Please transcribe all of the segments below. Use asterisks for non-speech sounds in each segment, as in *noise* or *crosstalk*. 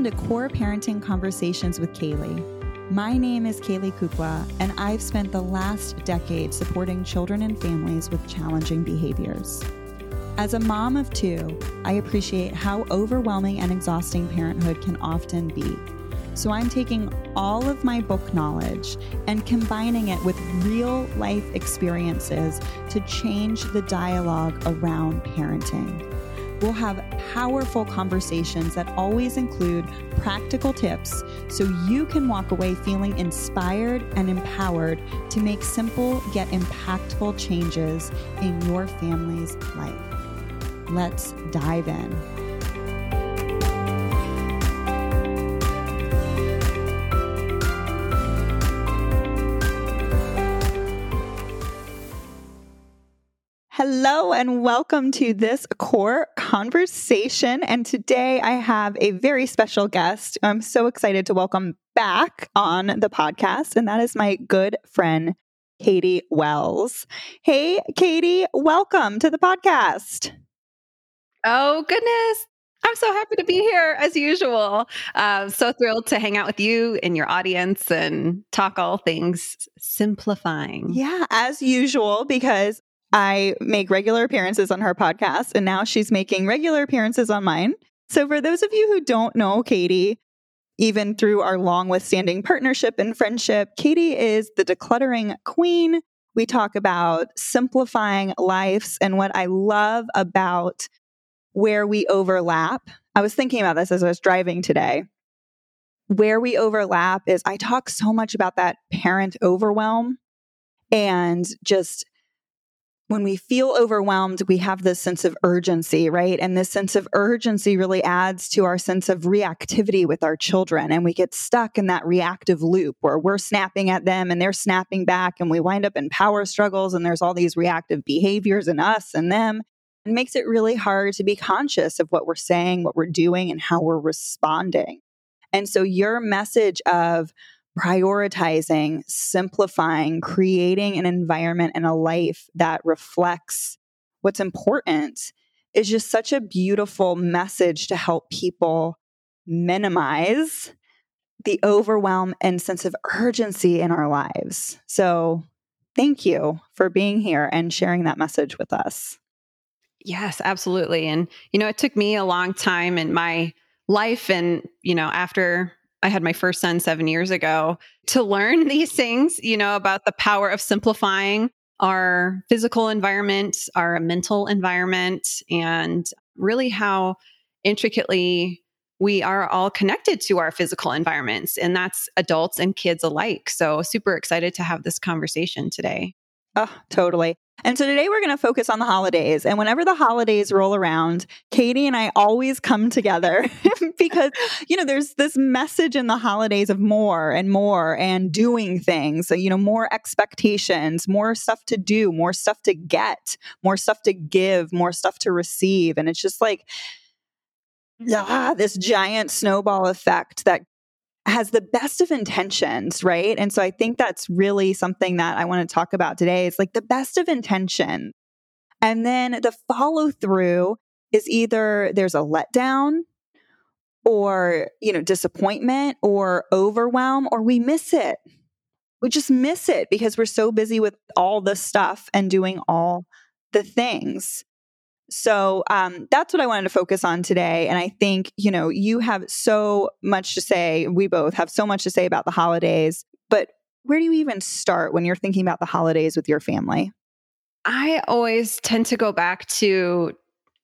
Welcome to COR Parenting Conversations with Caley. My name is Caley Kukla, and I've spent the last decade supporting children and families with challenging behaviors. As a mom of two, I appreciate how overwhelming and exhausting parenthood can often be. So I'm taking all of my book knowledge and combining it with real life experiences to change the dialogue around parenting. We'll have powerful conversations that always include practical tips so you can walk away feeling inspired and empowered to make simple yet impactful changes in your family's life. Let's dive in. Hello, and welcome to this core conversation. And today I have a very special guest. I'm so excited to welcome back on the podcast, and that is my good friend, Katy Wells. Hey, Katy, welcome to the podcast. Oh, goodness. I'm so happy to be here as usual. Uh, so thrilled to hang out with you and your audience and talk all things simplifying. Yeah, as usual, because I make regular appearances on her podcast, and now she's making regular appearances on mine. So, for those of you who don't know Katy, even through our long withstanding partnership and friendship, Katy is the decluttering queen. We talk about simplifying lives and what I love about where we overlap. I was thinking about this as I was driving today. Where we overlap is I talk so much about that parent overwhelm and just when we feel overwhelmed, we have this sense of urgency, right? And this sense of urgency really adds to our sense of reactivity with our children. And we get stuck in that reactive loop where we're snapping at them and they're snapping back, and we wind up in power struggles. And there's all these reactive behaviors in us and them. It makes it really hard to be conscious of what we're saying, what we're doing, and how we're responding. And so, your message of prioritizing, simplifying, creating an environment and a life that reflects what's important is just such a beautiful message to help people minimize the overwhelm and sense of urgency in our lives. So, thank you for being here and sharing that message with us. Yes, absolutely. And, you know, it took me a long time in my life and, you know, after I had my first son seven years ago to learn *laughs* these things, you know, about the power of simplifying our physical environment, our mental environment, and really how intricately we are all connected to our physical environments. And that's adults and kids alike. So, super excited to have this conversation today. Oh, totally. And so today we're going to focus on the holidays. And whenever the holidays roll around, Katy and I always come together *laughs* because, you know, there's this message in the holidays of more and more and doing things, so, you know, more expectations, more stuff to do, more stuff to get, more stuff to give, more stuff to receive. And it's just like, ah, this giant snowball effect that has the best of intentions, right? And so I think that's really something that I want to talk about today. It's like the best of intention. And then the follow through is either there's a letdown or, you know, disappointment or overwhelm or we miss it. We just miss it because we're so busy with all the stuff and doing all the things. So um, that's what I wanted to focus on today. And I think, you know, you have so much to say. We both have so much to say about the holidays. But where do you even start when you're thinking about the holidays with your family? I always tend to go back to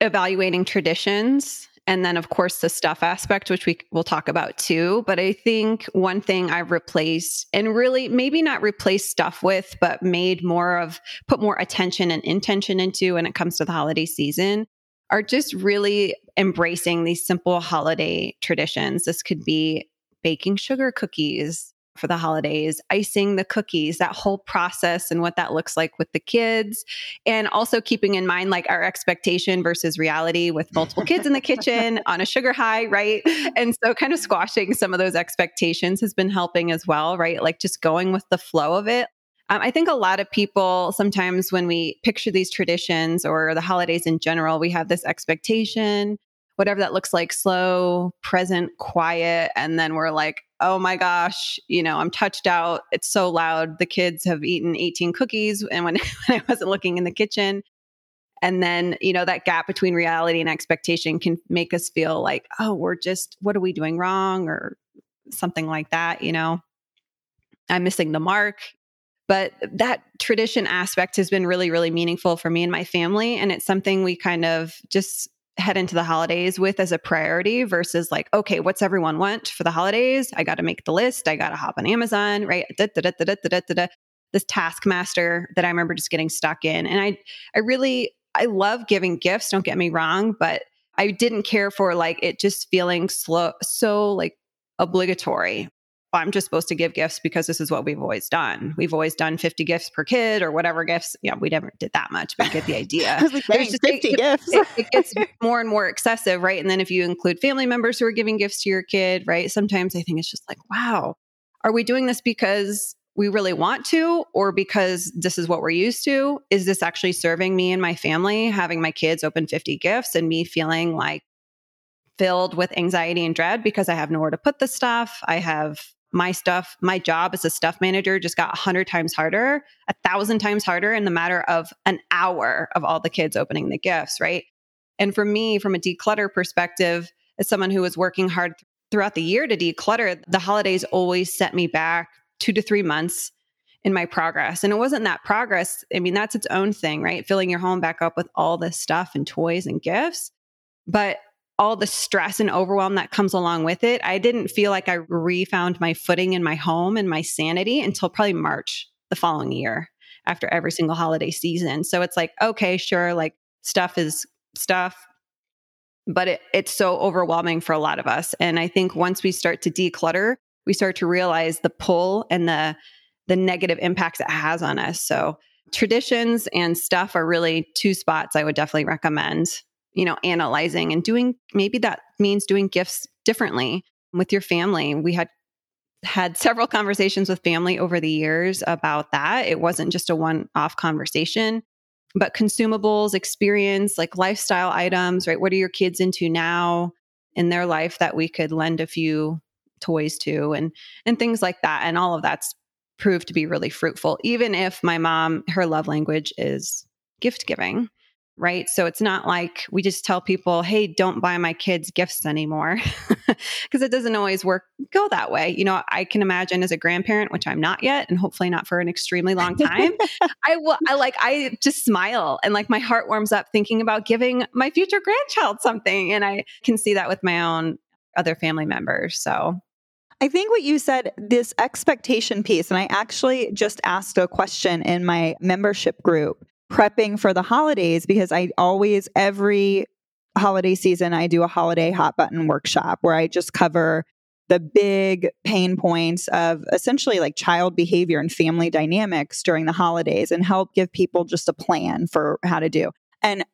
evaluating traditions and then, of course, the stuff aspect, which we will talk about too. But I think one thing I've replaced and really maybe not replaced stuff with, but made more of, put more attention and intention into when it comes to the holiday season are just really embracing these simple holiday traditions. This could be baking sugar cookies, for the holidays, icing the cookies, that whole process and what that looks like with the kids. And also keeping in mind like our expectation versus reality with multiple kids in the kitchen *laughs* on a sugar high, right? And so kind of squashing some of those expectations has been helping as well, right? Like just going with the flow of it. Um, I think a lot of people sometimes when we picture these traditions or the holidays in general, we have this expectation whatever that looks like slow, present, quiet. And then we're like, oh my gosh, you know, I'm touched out. It's so loud. The kids have eaten 18 cookies. And when, *laughs* when I wasn't looking in the kitchen, and then, you know, that gap between reality and expectation can make us feel like, oh, we're just, what are we doing wrong? Or something like that, you know? I'm missing the mark. But that tradition aspect has been really, really meaningful for me and my family. And it's something we kind of just head into the holidays with as a priority versus like, okay, what's everyone want for the holidays? I got to make the list. I got to hop on Amazon, right? Da, da, da, this taskmaster that I remember just getting stuck in. And I, I really, I love giving gifts. Don't get me wrong, but I didn't care for like it just feeling slow, so like obligatory. I'm just supposed to give gifts because this is what we've always done. We've always done 50 gifts per kid or whatever gifts. Yeah, we never did that much, but get the *laughs* idea. like, There's just 50 it, gifts. it, it gets *laughs* more and more excessive, right? And then if you include family members who are giving gifts to your kid, right? Sometimes I think it's just like, wow, are we doing this because we really want to or because this is what we're used to? Is this actually serving me and my family, having my kids open 50 gifts and me feeling like filled with anxiety and dread because I have nowhere to put the stuff? I have my stuff, my job as a stuff manager just got a hundred times harder, a thousand times harder in the matter of an hour of all the kids opening the gifts, right? And for me, from a declutter perspective, as someone who was working hard throughout the year to declutter, the holidays always set me back two to three months in my progress. And it wasn't that progress. I mean, that's its own thing, right? Filling your home back up with all this stuff and toys and gifts. But all the stress and overwhelm that comes along with it, I didn't feel like I refound my footing in my home and my sanity until probably March the following year after every single holiday season. So it's like, okay, sure, like stuff is stuff, but it, it's so overwhelming for a lot of us. And I think once we start to declutter, we start to realize the pull and the the negative impacts it has on us. So traditions and stuff are really two spots I would definitely recommend, you know, analyzing and doing maybe that means doing gifts differently with your family. We had had several conversations with family over the years about that. It wasn't just a one off conversation, but consumables, experience, like lifestyle items, right? What are your kids into now in their life that we could lend a few toys to and and things like that and all of that's proved to be really fruitful even if my mom her love language is gift giving right? So it's not like we just tell people hey don't buy my kids gifts anymore. *laughs* Because it doesn't always work go that way. You know i can imagine as a grandparent which i'm not yet and hopefully not for an extremely long time *laughs* i will i like i just smile and like my heart warms up thinking about giving my future grandchild something and i can see that with my own other family members so. I think what you said, this expectation piece, and I actually just asked a question in my membership group prepping for the holidays because I always, every holiday season, I do a holiday hot button workshop where I just cover the big pain points of essentially like child behavior and family dynamics during the holidays and help give people just a plan for how to do. And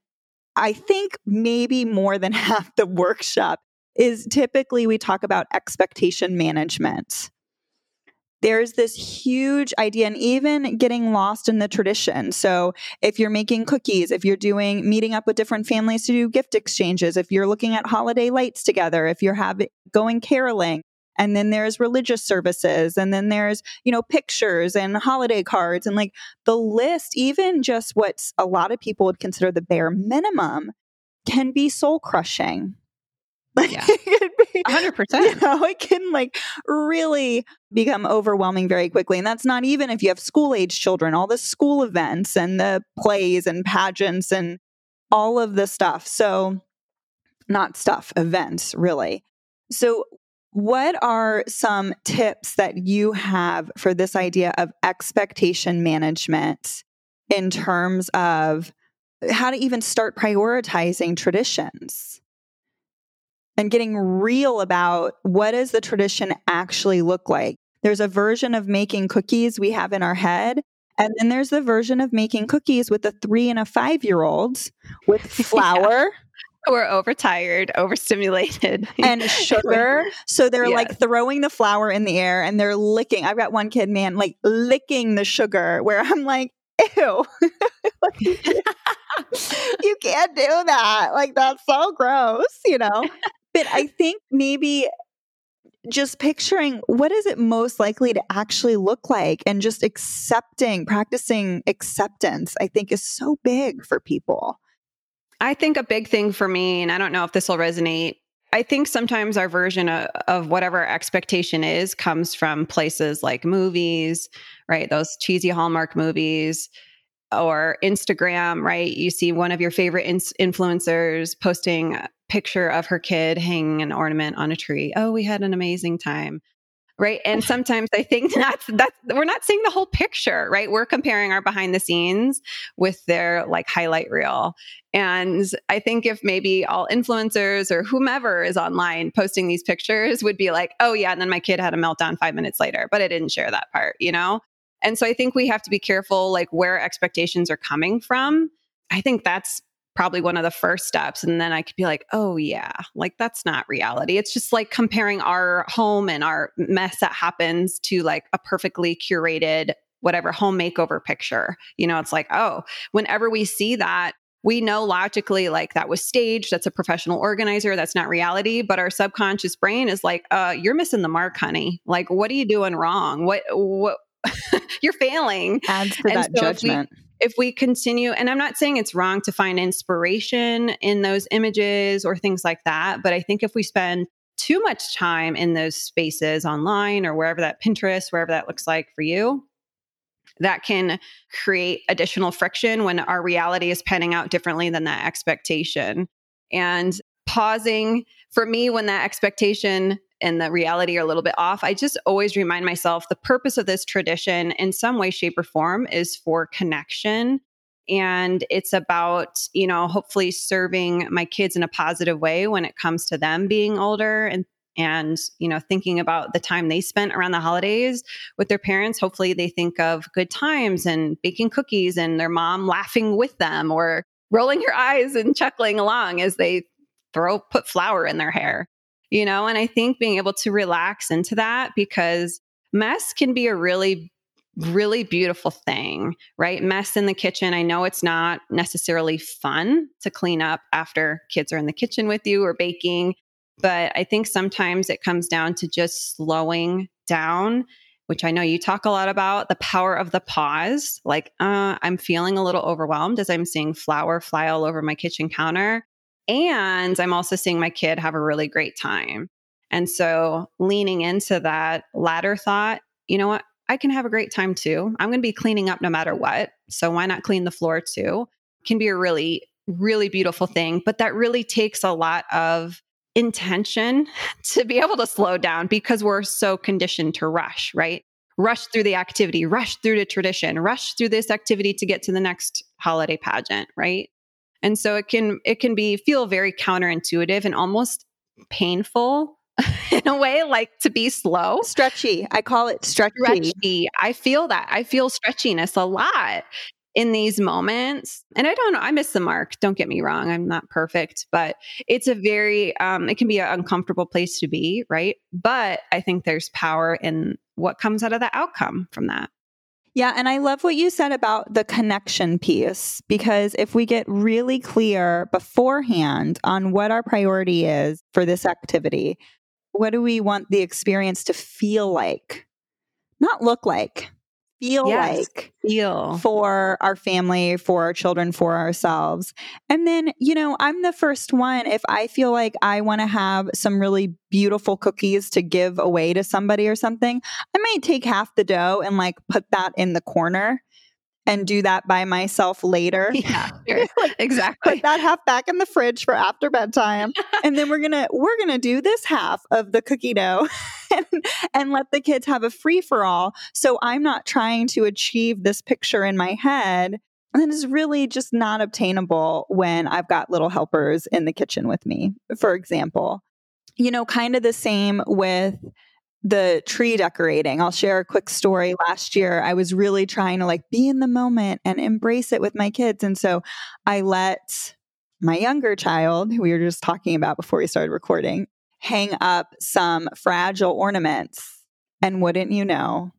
I think maybe more than *laughs* half the workshop is typically we talk about expectation management. There's this huge idea, and even getting lost in the tradition. So, if you're making cookies, if you're doing meeting up with different families to do gift exchanges, if you're looking at holiday lights together, if you're having going caroling, and then there's religious services and then there's you know pictures and holiday cards and like the list even just what a lot of people would consider the bare minimum can be soul crushing *laughs* yeah. 100%. You know, it can like really become overwhelming very quickly. And that's not even if you have school age children, all the school events and the plays and pageants and all of the stuff. So, not stuff, events, really. So, what are some tips that you have for this idea of expectation management in terms of how to even start prioritizing traditions? And getting real about what does the tradition actually look like. There's a version of making cookies we have in our head. And then there's the version of making cookies with a three and a five year olds with *laughs* flour. yeah. We're overtired, overstimulated, *laughs* and sugar. So they're yes. like throwing the flour in the air and they're licking. I've got one kid, man, like licking the sugar, where I'm like, ew. *laughs* you can't do that. Like, that's so gross, you know? But I think maybe just picturing what is it most likely to actually look like and just accepting, practicing acceptance, I think is so big for people. I think a big thing for me, and I don't know if this will resonate. I think sometimes our version of, of whatever our expectation is comes from places like movies, right? Those cheesy Hallmark movies, or Instagram, right? You see one of your favorite in- influencers posting picture of her kid hanging an ornament on a tree. Oh, we had an amazing time. Right. And sometimes I think *laughs* that's that's we're not seeing the whole picture, right? We're comparing our behind the scenes with their like highlight reel. And I think if maybe all influencers or whomever is online posting these pictures would be like, oh yeah, and then my kid had a meltdown five minutes later, but I didn't share that part, you know? And so I think we have to be careful, like where expectations are coming from. I think that's probably one of the first steps. And then I could be like, oh, yeah, like that's not reality. It's just like comparing our home and our mess that happens to like a perfectly curated, whatever home makeover picture. You know, it's like, oh, whenever we see that, we know logically like that was staged that's a professional organizer that's not reality but our subconscious brain is like uh you're missing the mark honey like what are you doing wrong what what *laughs* you're failing. Adds to and that so judgment. We, if we continue, and I'm not saying it's wrong to find inspiration in those images or things like that, but I think if we spend too much time in those spaces online or wherever that Pinterest, wherever that looks like for you, that can create additional friction when our reality is panning out differently than that expectation. And pausing for me when that expectation and the reality are a little bit off, I just always remind myself the purpose of this tradition in some way, shape, or form is for connection. And it's about, you know, hopefully serving my kids in a positive way when it comes to them being older and and you know thinking about the time they spent around the holidays with their parents hopefully they think of good times and baking cookies and their mom laughing with them or rolling her eyes and chuckling along as they throw put flour in their hair you know, and I think being able to relax into that because mess can be a really really beautiful thing, right? Mess in the kitchen. I know it's not necessarily fun to clean up after kids are in the kitchen with you or baking, but I think sometimes it comes down to just slowing down, which I know you talk a lot about the power of the pause. Like, uh, I'm feeling a little overwhelmed as I'm seeing flour fly all over my kitchen counter. And I'm also seeing my kid have a really great time. And so leaning into that latter thought, you know what? I can have a great time too. I'm going to be cleaning up no matter what. So why not clean the floor too? Can be a really, really beautiful thing. But that really takes a lot of intention *laughs* to be able to slow down because we're so conditioned to rush, right? Rush through the activity, rush through the tradition, rush through this activity to get to the next holiday pageant, right? And so it can it can be feel very counterintuitive and almost painful *laughs* in a way like to be slow. Stretchy. I call it stretchy. stretchy. I feel that. I feel stretchiness a lot in these moments. And i don't know i miss the mark don't get me wrong i'm not perfect but it's a very um, it can be an uncomfortable place to be right? But i think there's power in what comes out of the outcome from that yeah. And I love what you said about the connection piece, because if we get really clear beforehand on what our priority is for this activity, what do we want the experience to feel like? Not look like, feel yes, like feel for our family, for our children, for ourselves. And then, you know, I'm the first one if I feel like I want to have some really beautiful cookies to give away to somebody or something, I might take half the dough and like put that in the corner and do that by myself later. *laughs* Yeah, *laughs* like, exactly. Put that half back in the fridge for after bedtime, *laughs* and then we're gonna we're gonna do this half of the cookie dough, and, and let the kids have a free for all. So I'm not trying to achieve this picture in my head. And it's really just not obtainable when I've got little helpers in the kitchen with me, for example. You know, kind of the same with the tree decorating. I'll share a quick story. Last year, I was really trying to like be in the moment and embrace it with my kids. And so I let my younger child, who we were just talking about before we started recording, hang up some fragile ornaments. And wouldn't you know,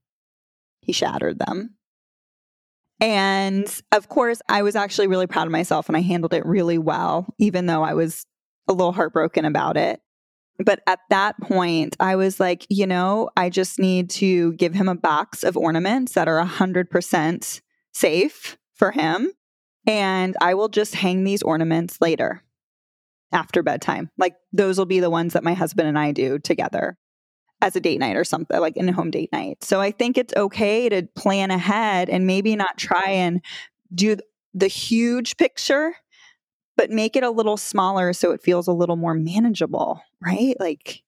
he shattered them. And of course, I was actually really proud of myself and I handled it really well, even though I was a little heartbroken about it. But at that point, I was like, you know, I just need to give him a box of ornaments that are 100% safe for him. And I will just hang these ornaments later after bedtime. Like those will be the ones that my husband and I do together as a date night or something, like in a home date night. So I think it's okay to plan ahead and maybe not try and do the huge picture, but make it a little smaller so it feels a little more manageable, right? Like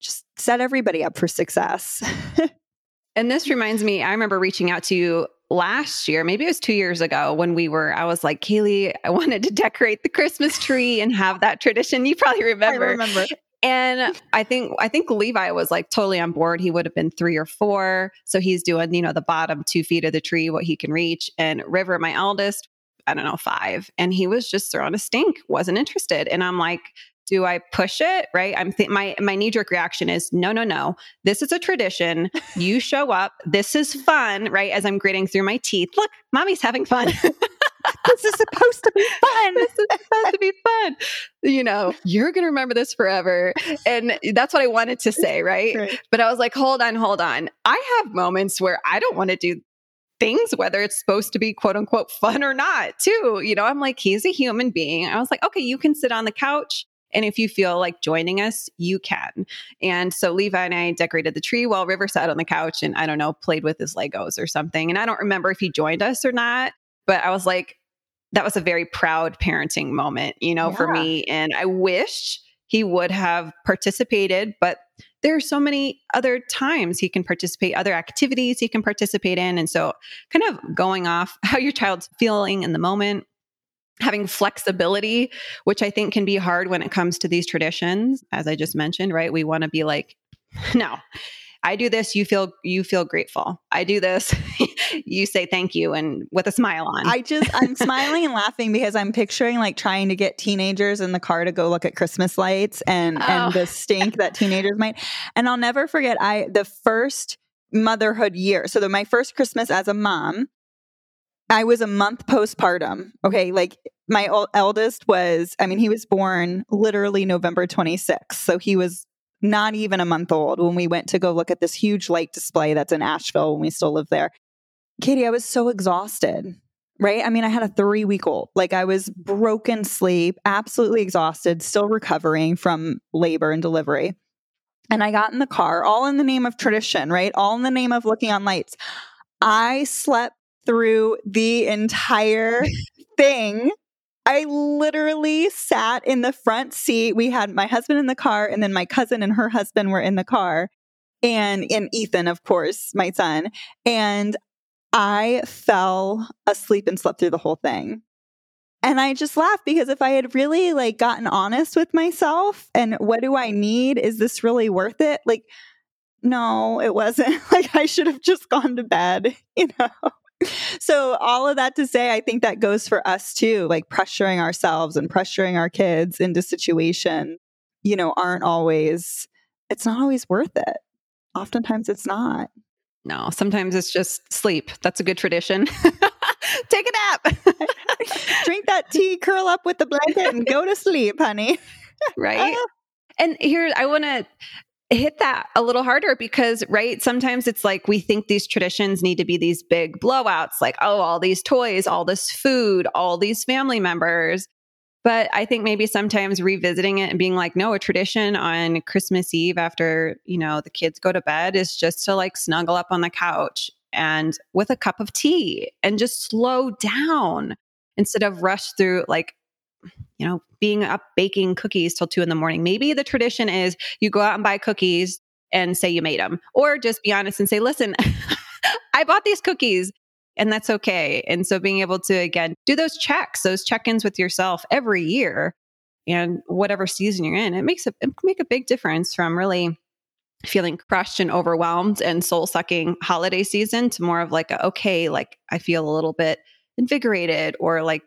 just set everybody up for success. *laughs* and this reminds me, I remember reaching out to you last year, maybe it was two years ago when we were, I was like, Caley, I *laughs* wanted to decorate the Christmas tree and have that tradition. You probably remember. I remember. And I think I think Levi was like totally on board. He would have been three or four. So he's doing, you know, the bottom two feet of the tree, what he can reach. And River, my eldest, I don't know, five. And he was just throwing a stink, wasn't interested. And I'm like, do I push it? Right. I'm th- my my knee jerk reaction is no, no, no. This is a tradition. You *laughs* show up. This is fun. Right. As I'm gritting through my teeth. Look, mommy's having fun. *laughs* this is supposed to be fun. *laughs* this is supposed to be fun. You know, you're gonna remember this forever. And that's what I wanted to say, right? right? But I was like, hold on, hold on. I have moments where I don't want to do things, whether it's supposed to be quote unquote fun or not, too. You know, I'm like, he's a human being. I was like, okay, you can sit on the couch and if you feel like joining us, you can. And so Levi and I decorated the tree while River sat on the couch and I don't know, played with his Legos or something. And I don't remember if he joined us or not, but I was like, that was a very proud parenting moment, you know, yeah. for me. And I wish he would have participated, but there are so many other times he can participate, other activities he can participate in. And so, kind of going off *laughs* how your child's feeling in the moment, having flexibility, which I think can be hard when it comes to these traditions. As I just mentioned, right? We want to be like, *laughs* no, I do this, you feel you feel grateful. I do this, *laughs* you say thank you and with a smile on. I just I'm smiling and laughing because I'm picturing like trying to get teenagers in the car to go look at Christmas lights and oh. and the stink that teenagers might. And I'll never forget I the first motherhood year. So the, my first Christmas as a mom, I was a month postpartum. Okay, like my eldest was, I mean, he was born literally November 26th. So he was not even a month old when we went to go look at this huge light display that's in Asheville when we still live there. Katy, I was so exhausted, right? I mean, I had a three week old. Like I was broken sleep, absolutely exhausted, still recovering from labor and delivery. And I got in the car, all in the name of tradition, right? All in the name of looking on lights. I slept through the entire thing. I literally sat in the front seat. We had my husband in the car, and then my cousin and her husband were in the car, and and Ethan, of course, my son. And I fell asleep and slept through the whole thing. And I just laughed because if I had really like gotten honest with myself and what do I need? Is this really worth it? Like, no, it wasn't. *laughs* Like I should have just gone to bed, *laughs* you know so all of that to say i think that goes for us too like pressuring ourselves and pressuring our kids into situations you know aren't always it's not always worth it. Oftentimes it's not. No sometimes it's just sleep. That's a good tradition. *laughs* Take a nap. *laughs* Drink that tea curl up with the blanket and go to sleep honey. Right? *laughs* And here i want to hit that a little harder because right sometimes it's like we think these traditions need to be these big blowouts like oh all these toys all this food all these family members. But i think maybe sometimes revisiting it and being like no a tradition on christmas eve after you know the kids go to bed is just to like snuggle up on the couch and with a cup of tea and just slow down instead of rush through like you know, being up baking cookies till two in the morning. Maybe the tradition is you go out and buy cookies and say you made them, or just be honest and say, listen, *laughs* I bought these cookies and that's okay. And so being able to, again, do those checks, those check ins with yourself every year and whatever season you're in, it makes a, it make a big difference from really feeling crushed and overwhelmed and soul sucking holiday season to more of like, a, okay, like I feel a little bit invigorated or like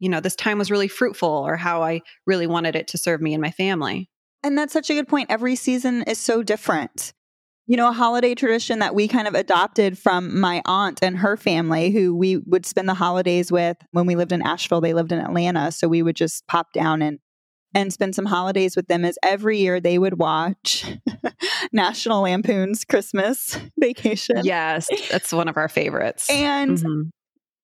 you know, this time was really fruitful or how I really wanted it to serve me and my family. And that's such a good point. Every season is so different. You know, a holiday tradition that we kind of adopted from my aunt and her family, who we would spend the holidays with when we lived in Asheville. They lived in Atlanta. So we would just pop down and and spend some holidays with them is every year they would watch *laughs* National Lampoon's Christmas *laughs* Vacation. Yes, that's one of our favorites. And mm-hmm.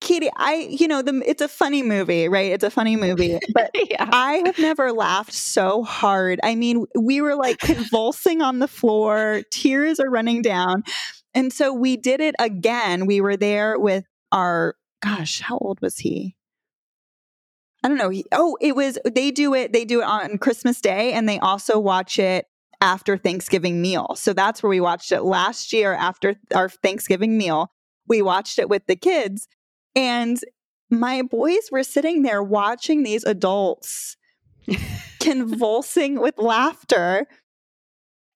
Katy, I, you know, the it's a funny movie, right? It's a funny movie, *laughs* but yeah. I have never laughed so hard. I mean, we were like convulsing on the floor, tears are running down. And so we did it again. We were there with our gosh, how old was he? I don't know. He, oh, it was they do it they do it on Christmas Day and they also watch it after Thanksgiving meal. So that's where we watched it last year after our Thanksgiving meal. We watched it with the kids and my boys were sitting there watching these adults *laughs* convulsing with laughter.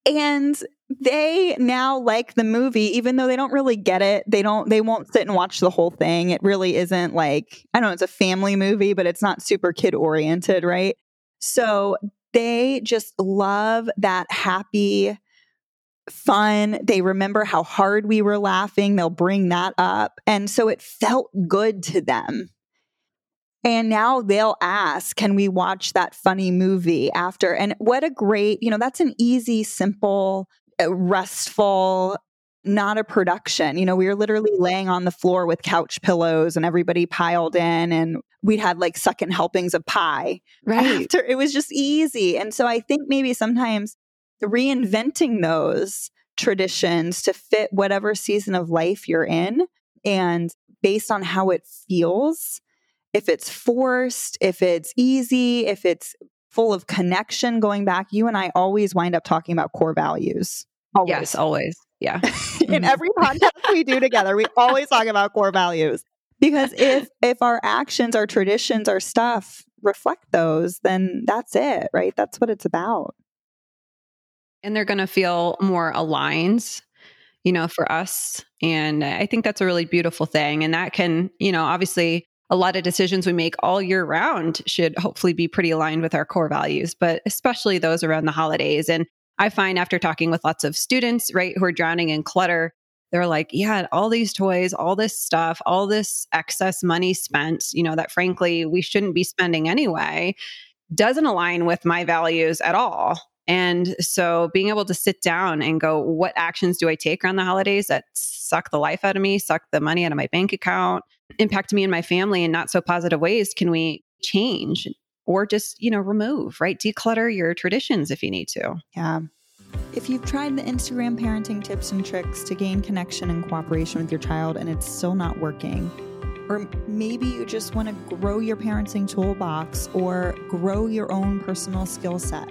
And they now like the movie, even though they don't really get it. They don't, they won't sit and watch the whole thing. It really isn't like, I don't know, it's a family movie, but it's not super kid oriented, right? So they just love that happy, fun. They remember how hard we were laughing. They'll bring that up. And so it felt good to them. And now they'll ask, can we watch that funny movie after? And what a great, you know, that's an easy, simple, uh, restful, not a production. You know, we were literally laying on the floor with couch pillows and everybody piled in and we'd had like second helpings of pie. Right. After. It was just easy. And so I think maybe sometimes reinventing those traditions to fit whatever season of life you're in and based on how it feels if it's forced if it's easy if it's full of connection going back you and i always wind up talking about core values. Always. yes always. Yeah. *laughs* In mm-hmm. every podcast we do together we always talk about core values. Because if if our actions our traditions our stuff reflect those then that's it right? That's what it's about and they're going to feel more aligned you know for us and i think that's a really beautiful thing and that can you know obviously a lot of decisions we make all year round should hopefully be pretty aligned with our core values but especially those around the holidays and i find after talking with lots of students right who are drowning in clutter they're like yeah all these toys all this stuff all this excess money spent you know that frankly we shouldn't be spending anyway doesn't align with my values at all and so being able to sit down and go, what actions do I take around the holidays that suck the life out of me, suck the money out of my bank account, impact me and my family in not so positive ways? Can we change or just, you know, remove, right? Declutter your traditions if you need to. Yeah. If you've tried the Instagram parenting tips and tricks to gain connection and cooperation with your child and it's still not working, or maybe you just want to grow your parenting toolbox or grow your own personal skill set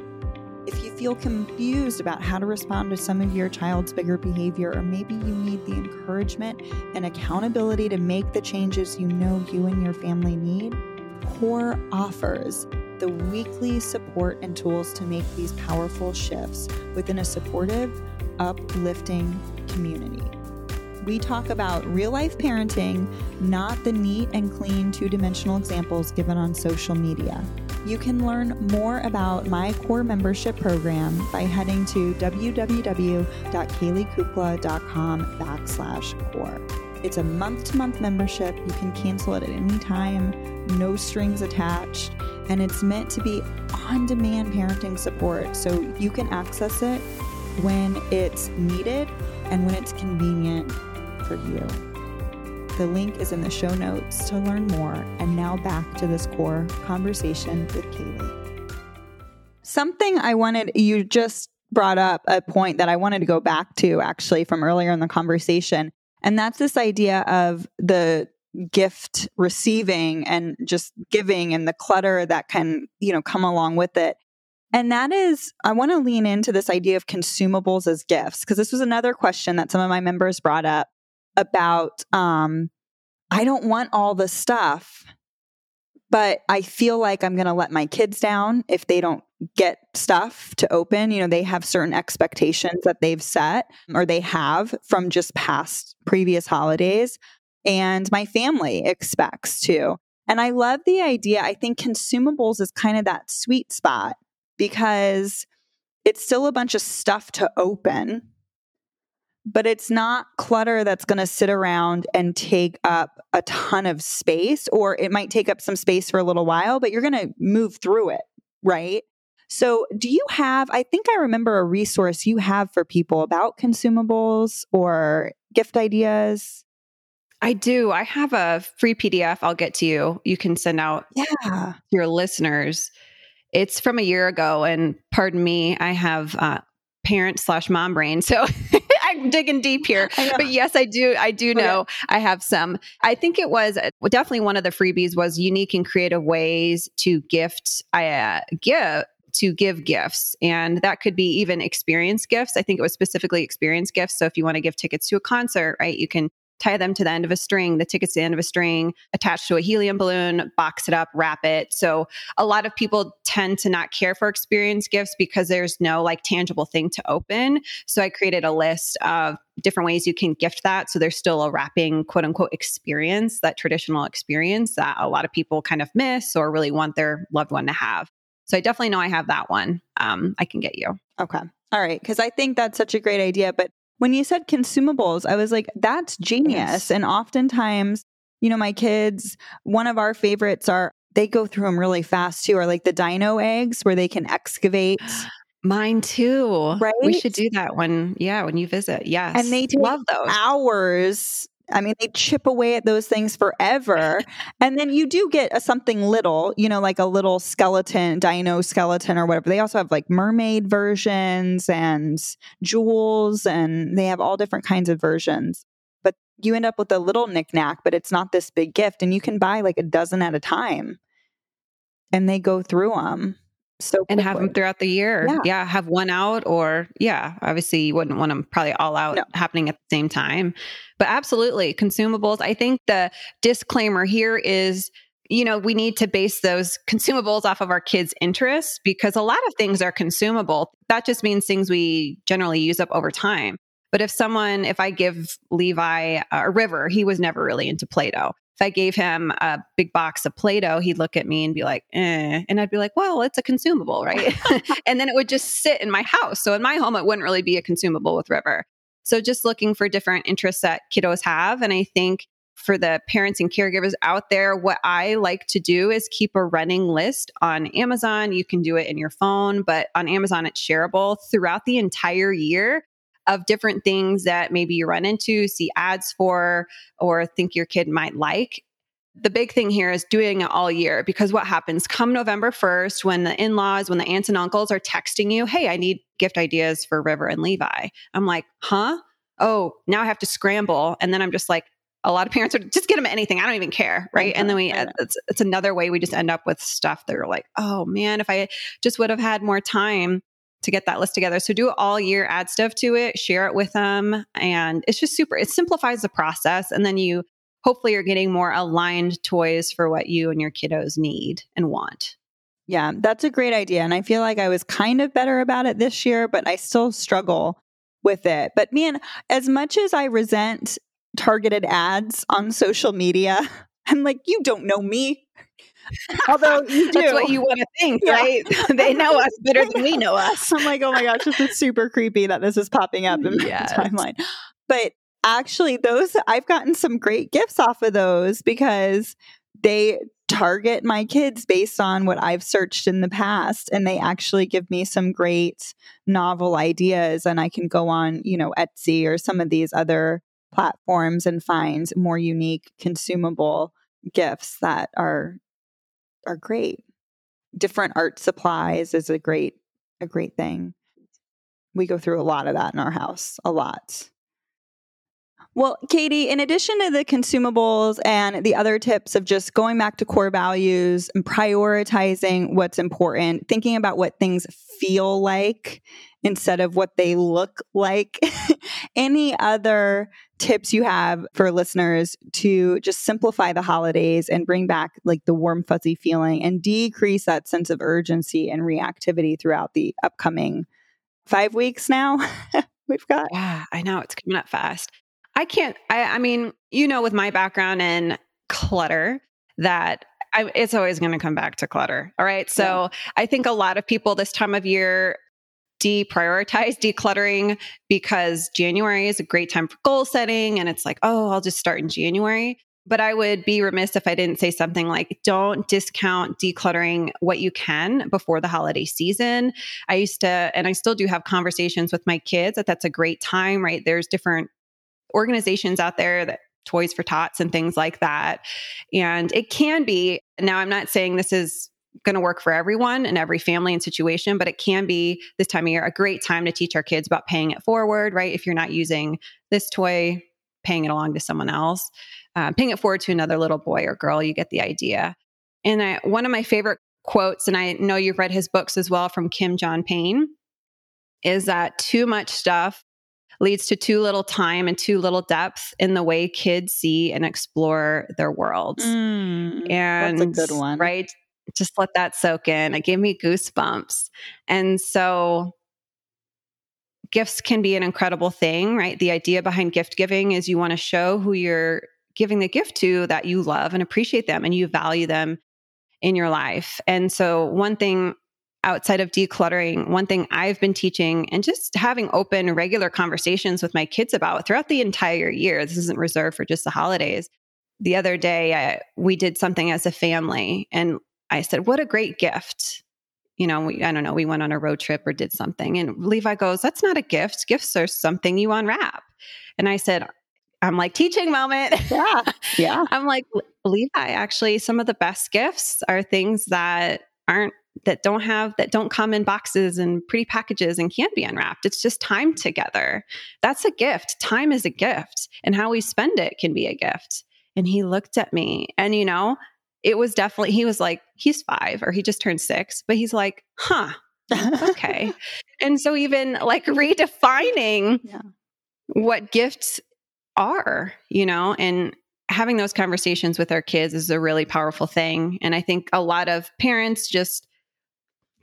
if you feel confused about how to respond to some of your child's bigger behavior, or maybe you need the encouragement and accountability to make the changes you know you and your family need, COR offers the weekly support and tools to make these powerful shifts within a supportive, uplifting community. We talk about real life parenting, not the neat and clean two dimensional examples given on social media. You can learn more about my COR membership program by heading to www.caleykukla.com backslash core. It's a month to month membership. You can cancel it at any time, no strings attached, and it's meant to be on demand parenting support so you can access it when it's needed and when it's convenient for you. The link is in the show notes to learn more. And now back to this core conversation with Caley. Something I wanted, you just brought up a point that I wanted to go back to actually from earlier in the conversation. And that's this idea of the gift receiving and just giving and the clutter that can, you know, come along with it. And that is, I want to lean into this idea of consumables as gifts, because this was another question that some of my members brought up about um, I don't want all the stuff, but I feel like I'm going to let my kids down if they don't get stuff to open. You know, they have certain expectations that they've set or they have from just past previous holidays. And my family expects to. And I love the idea. I think consumables is kind of that sweet spot because it's still a bunch of stuff to open but it's not clutter that's going to sit around and take up a ton of space, or it might take up some space for a little while, but you're going to move through it, right? So, do you have, I think I remember a resource you have for people about consumables or gift ideas? I do. I have a free PDF I'll get to you. You can send out yeah. your listeners. It's from a year ago, and pardon me, I have uh, parent slash mom brain. So *laughs* I'm digging deep here. But yes, I do. I do know okay. I have some. I think it was uh, definitely one of the freebies was unique and creative ways to gift. I uh, give to give gifts. And that could be even experience gifts. I think it was specifically experience gifts. So if you want to give tickets to a concert, right, you can tie them to the end of a string, the tickets to the end of a string, attached to a helium balloon, box it up, wrap it. So a lot of people tend to not care for experience gifts because there's no like tangible thing to open. So I created a list of different ways you can gift that. So there's still a wrapping quote unquote experience, that traditional experience that a lot of people kind of miss or really want their loved one to have. So I definitely know I have that one. Um, I can get you. Okay. All right. Cause I think that's such a great idea. But when you said consumables, I was like, that's genius. Yes. And oftentimes, you know, my kids, one of our favorites are, they go through them really fast too, are like the dino eggs where they can excavate. *gasps* Mine too. Right. We should do that when, yeah, when you visit. Yes. And they love those hours I mean, they chip away at those things forever. and then you do get a something little, you know, like a little skeleton, dino skeleton or whatever. They also have like mermaid versions and jewels, and they have all different kinds of versions. But you end up with a little knickknack, but it's not this big gift. And you can buy like a dozen at a time. And they go through them so and have them throughout the year. Yeah. yeah. have one out or yeah, obviously you wouldn't want them probably all out no. happening at the same time. But absolutely, consumables. I think the disclaimer here is you know, we need to base those consumables off of our kids' interests because a lot of things are consumable. That just means things we generally use up over time. But if someone, if I give Levi a river, he was never really into Play Doh if I gave him a big box of Play Doh, he'd look at me and be like, eh. And I'd be like, well, it's a consumable, right? *laughs* *laughs* and then it would just sit in my house. So in my home, it wouldn't really be a consumable with River. So just looking for different interests that kiddos have. And I think for the parents and caregivers out there, what I like to do is keep a running list on Amazon. You can do it in your phone, but on Amazon, it's shareable throughout the entire year of different things that maybe you run into, see ads for, or think your kid might like. The big thing here is doing it all year because what happens come November 1st when the in laws, when the aunts and uncles are texting you, hey, I need gift ideas for River and Levi. I'm like, huh? Oh, now I have to scramble. And then I'm just like, a lot of parents are just get them anything. I don't even care. Right. And then we, it's, it's another way we just end up with stuff that are like, oh man, if I just would have had more time to get that list together. So do all year, add stuff to it, share it with them. And it's just super, it simplifies the process. And then you hopefully are getting more aligned toys for what you and your kiddos need and want. Yeah, that's a great idea. And I feel like I was kind of better about it this year, but I still struggle with it. But man, as much as I resent targeted ads on social media, *laughs* I'm like, you don't know me. Although you do. *laughs* That's what you want to think, yeah. right? *laughs* they know us better than we know us. *laughs* I'm like, oh my gosh, this is super creepy that this is popping up in yes. my timeline. But actually, those I've gotten some great gifts off of those because they target my kids based on what I've searched in the past and they actually give me some great novel ideas and I can go on, you know, Etsy or some of these other platforms and find more unique consumable gifts that are are great. Different art supplies is a great a great thing. We go through a lot of that in our house, a lot. Well, Katy, in addition to the consumables and the other tips of just going back to core values and prioritizing what's important, thinking about what things feel like instead of what they look like, *laughs* any other tips you have for listeners to just simplify the holidays and bring back like the warm, fuzzy feeling and decrease that sense of urgency and reactivity throughout the upcoming five weeks now? *laughs* We've got. Yeah, I know it's coming up fast. I can't, I, I mean, you know, with my background in clutter, that I, it's always going to come back to clutter. All right. So yeah. I think a lot of people this time of year deprioritize decluttering because January is a great time for goal setting. And it's like, oh, I'll just start in January. But I would be remiss if I didn't say something like, don't discount decluttering what you can before the holiday season. I used to, and I still do have conversations with my kids that that's a great time, right? There's different organizations out there that Toys for Tots and things like that. And it can be, now I'm not saying this is going to work for everyone and every family and situation, but it can be this time of year a great time to teach our kids about paying it forward, right? If you're not using this toy, paying it along to someone else, uh, paying it forward to another little boy or girl, you get the idea. And I, one of my favorite quotes, and I know you've read his books as well from Kim John Payne, is that too much stuff leads to too little time and too little depth in the way kids see and explore their worlds. Mm, and that's a good one. Right? Just let that soak in. It gave me goosebumps. And so gifts can be an incredible thing, right? The idea behind gift giving is you want to show who you're giving the gift to that you love and appreciate them and you value them in your life. And so, one thing outside of decluttering, one thing I've been teaching and just having open, regular conversations with my kids about throughout the entire year, this isn't reserved for just the holidays. The other day, I, we did something as a family, and I said, What a great gift. You know, we, I don't know, we went on a road trip or did something. And Levi goes, That's not a gift. Gifts are something you unwrap. And I said, I'm like, teaching moment. Yeah. Yeah. *laughs* I'm like, Levi, actually, some of the best gifts are things that aren't that don't have that don't come in boxes and pretty packages and can't be unwrapped it's just time together that's a gift time is a gift and how we spend it can be a gift and he looked at me and you know it was definitely he was like he's 5 or he just turned 6 but he's like huh okay *laughs* and so even like redefining yeah. what gifts are you know and having those conversations with our kids is a really powerful thing and i think a lot of parents just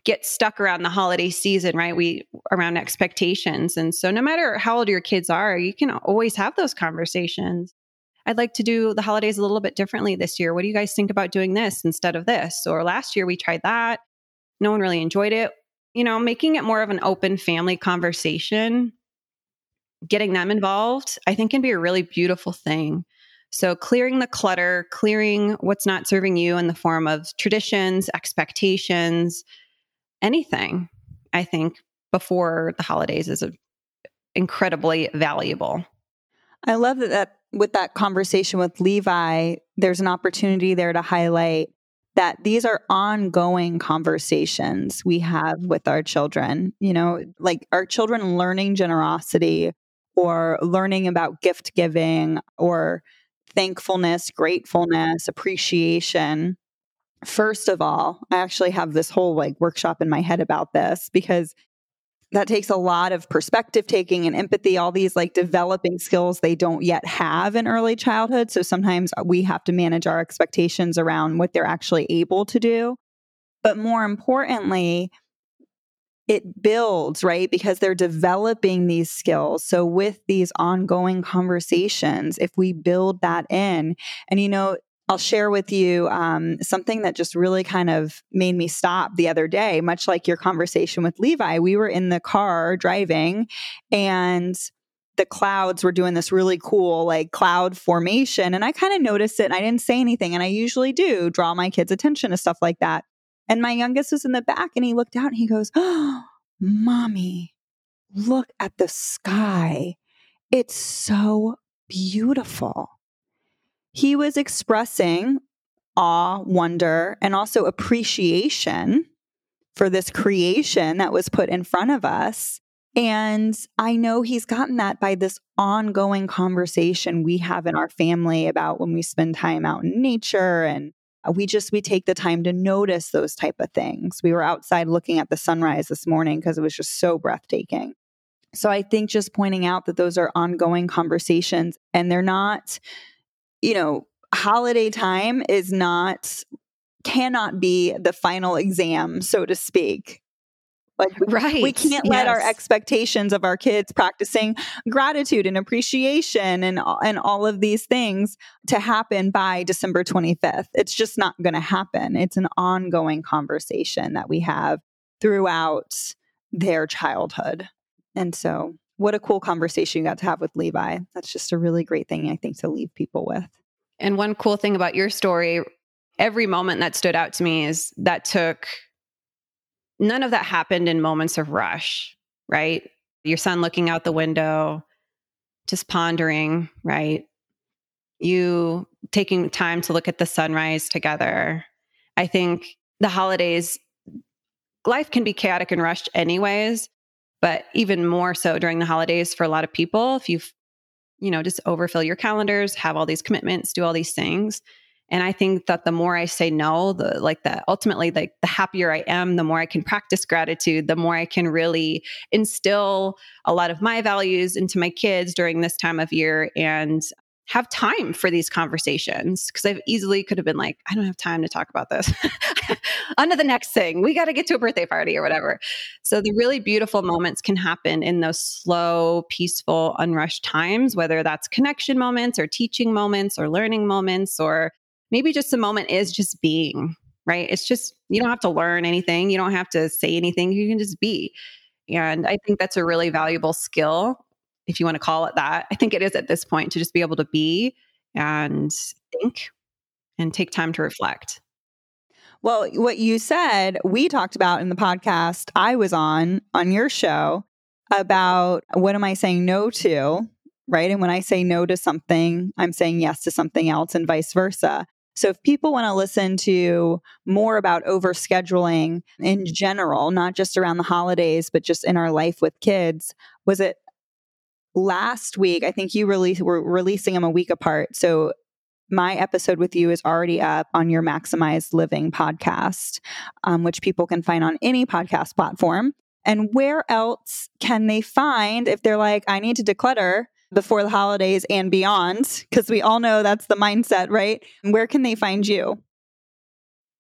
get stuck around the holiday season, right? We around expectations. And so no matter how old your kids are, you can always have those conversations. I'd like to do the holidays a little bit differently this year. What do you guys think about doing this instead of this? Or last year we tried that. No one really enjoyed it. You know, making it more of an open family conversation, getting them involved, I think can be a really beautiful thing. So, clearing the clutter, clearing what's not serving you in the form of traditions, expectations, anything, I think, before the holidays is a, incredibly valuable. I love that, that with that conversation with Levi, there's an opportunity there to highlight that these are ongoing conversations we have with our children. You know, like our children learning generosity or learning about gift giving or thankfulness, gratefulness, appreciation. First of all, I actually have this whole like workshop in my head about this because that takes a lot of perspective taking and empathy, all these like developing skills they don't yet have in early childhood. So sometimes we have to manage our expectations around what they're actually able to do. But more importantly, it builds, right? Because they're developing these skills. So, with these ongoing conversations, if we build that in, and you know, I'll share with you um, something that just really kind of made me stop the other day, much like your conversation with Levi. We were in the car driving and the clouds were doing this really cool like cloud formation. And I kind of noticed it and I didn't say anything. And I usually do draw my kids' attention to stuff like that. And my youngest was in the back and he looked out and he goes, Oh, *gasps* mommy, look at the sky. It's so beautiful he was expressing awe, wonder, and also appreciation for this creation that was put in front of us. And I know he's gotten that by this ongoing conversation we have in our family about when we spend time out in nature and we just we take the time to notice those type of things. We were outside looking at the sunrise this morning because it was just so breathtaking. So I think just pointing out that those are ongoing conversations and they're not you know, holiday time is not cannot be the final exam, so to speak. Like right. we can't let yes. our expectations of our kids practicing gratitude and appreciation and and all of these things to happen by December 25th. It's just not going to happen. It's an ongoing conversation that we have throughout their childhood. And so, what a cool conversation you got to have with Levi. That's just a really great thing, I think, to leave people with. And one cool thing about your story, every moment that stood out to me is that took none of that happened in moments of rush, right? Your son looking out the window, just pondering, right? You taking time to look at the sunrise together. I think the holidays, life can be chaotic and rushed, anyways, but even more so during the holidays for a lot of people. If you've, you know, just overfill your calendars, have all these commitments, do all these things. And I think that the more I say no, the like the ultimately like the happier I am, the more I can practice gratitude, the more I can really instill a lot of my values into my kids during this time of year and have time for these conversations because I've easily could have been like, I don't have time to talk about this. *laughs* On to the next thing. We got to get to a birthday party or whatever. So the really beautiful moments can happen in those slow, peaceful, unrushed times, whether that's connection moments or teaching moments or learning moments, or maybe just a moment is just being, right? It's just, you don't have to learn anything. You don't have to say anything. You can just be. And I think that's a really valuable skill if you want to call it that. I think it is at this point to just be able to be and think and take time to reflect. Well, what you said, we talked about in the podcast I was on on your show about what am I saying no to, right? And when I say no to something, I'm saying yes to something else and vice versa. So if people want to listen to more about overscheduling in general, not just around the holidays, but just in our life with kids, was it last week, I think you released we're releasing them a week apart. So my episode with you is already up on your Maximized Living podcast, um, which people can find on any podcast platform. And where else can they find if they're like, I need to declutter before the holidays and beyond? Because we all know that's the mindset, right? Where can they find you?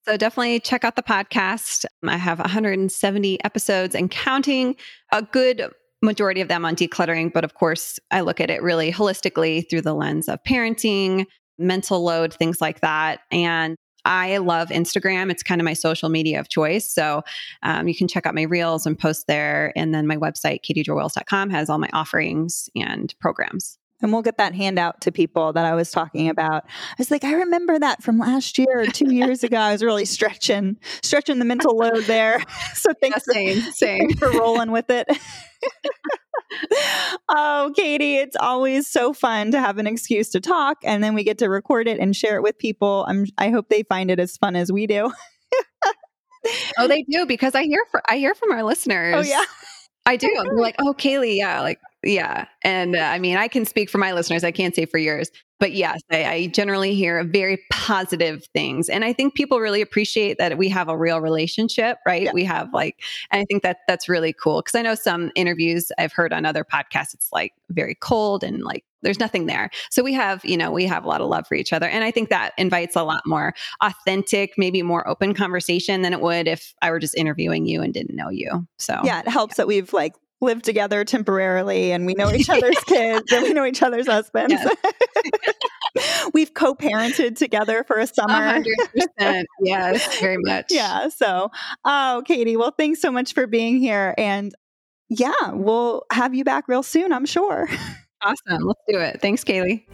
So definitely check out the podcast. I have 170 episodes and counting. A good majority of them on decluttering, but of course, I look at it really holistically through the lens of parenting, mental load, things like that. And I love Instagram. It's kind of my social media of choice. So um, you can check out my reels and post there. And then my website, katyjoywells.com, has all my offerings and programs. And we'll get that handout to people that I was talking about. I was like, I remember that from last year or two years ago. I was really stretching, stretching the mental load there. *laughs* So thanks, yeah, *laughs* same, for, same. Thanks *laughs* for rolling with it. oh, Katy, it's always so fun to have an excuse to talk, and then we get to record it and share it with people. I'm, I hope they find it as fun as we do. oh, they do because I hear for, I hear from our listeners. Oh yeah. I do. They're like, oh, Caley, yeah, like, yeah. And uh, I mean, I can speak for my listeners. I can't say for yours. But yes, I, I, generally hear very positive things. And I think people really appreciate that we have a real relationship, right? Yeah. We have like, and I think that that's really cool. Cause I know some interviews I've heard on other podcasts, it's like very cold and like there's nothing there. So we have, you know, we have a lot of love for each other. And I think that invites a lot more authentic, maybe more open conversation than it would if I were just interviewing you and didn't know you. So yeah, it helps yeah. that we've like live together temporarily and we know each other's *laughs* kids and we know each other's husbands. Yes. *laughs* We've co-parented together for a summer. 100%. Yes, very much. Yeah. So, oh, Katy, well, thanks so much for being here. And yeah, we'll have you back real soon, I'm sure. *laughs* Awesome. Let's do it. Thanks, Caley.